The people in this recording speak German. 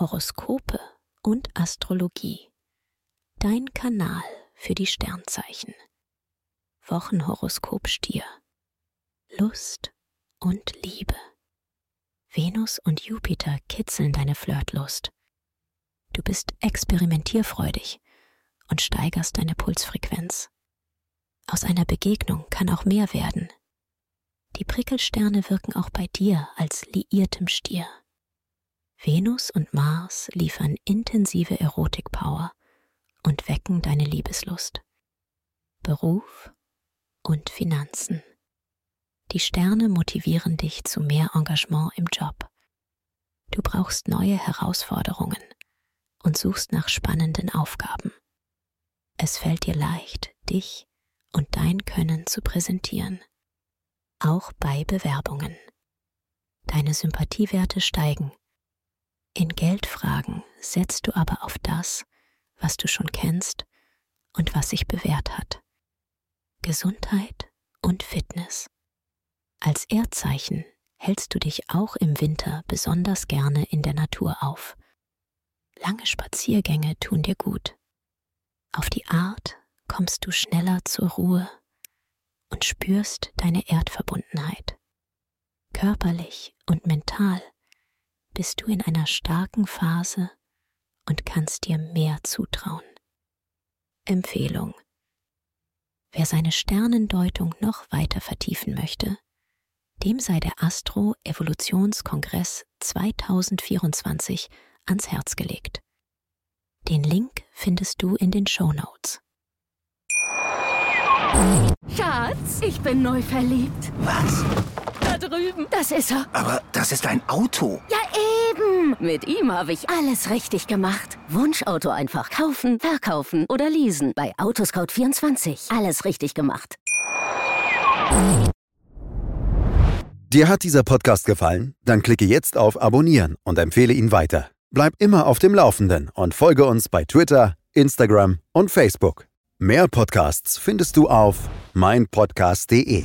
Horoskope und Astrologie. Dein Kanal für die Sternzeichen. Wochenhoroskop Stier. Lust und Liebe. Venus und Jupiter kitzeln deine Flirtlust. Du bist experimentierfreudig und steigerst deine Pulsfrequenz. Aus einer Begegnung kann auch mehr werden. Die Prickelsterne wirken auch bei dir als liiertem Stier. Venus und Mars liefern intensive Erotikpower und wecken deine Liebeslust. Beruf und Finanzen. Die Sterne motivieren dich zu mehr Engagement im Job. Du brauchst neue Herausforderungen und suchst nach spannenden Aufgaben. Es fällt dir leicht, dich und dein Können zu präsentieren, auch bei Bewerbungen. Deine Sympathiewerte steigen. In Geldfragen setzt du aber auf das, was du schon kennst und was sich bewährt hat. Gesundheit und Fitness. Als Erdzeichen hältst du dich auch im Winter besonders gerne in der Natur auf. Lange Spaziergänge tun dir gut. Auf die Art kommst du schneller zur Ruhe und spürst deine Erdverbundenheit. Körperlich und mental bist du in einer starken Phase und kannst dir mehr zutrauen. Empfehlung. Wer seine Sternendeutung noch weiter vertiefen möchte, dem sei der Astro Evolutionskongress 2024 ans Herz gelegt. Den Link findest du in den Show Notes. Schatz, ich bin neu verliebt. Was? Da drüben. Das ist er. Aber das ist ein Auto. Ja, eben. Mit ihm habe ich alles richtig gemacht. Wunschauto einfach kaufen, verkaufen oder leasen. Bei Autoscout24. Alles richtig gemacht. Dir hat dieser Podcast gefallen? Dann klicke jetzt auf Abonnieren und empfehle ihn weiter. Bleib immer auf dem Laufenden und folge uns bei Twitter, Instagram und Facebook. Mehr Podcasts findest du auf meinpodcast.de.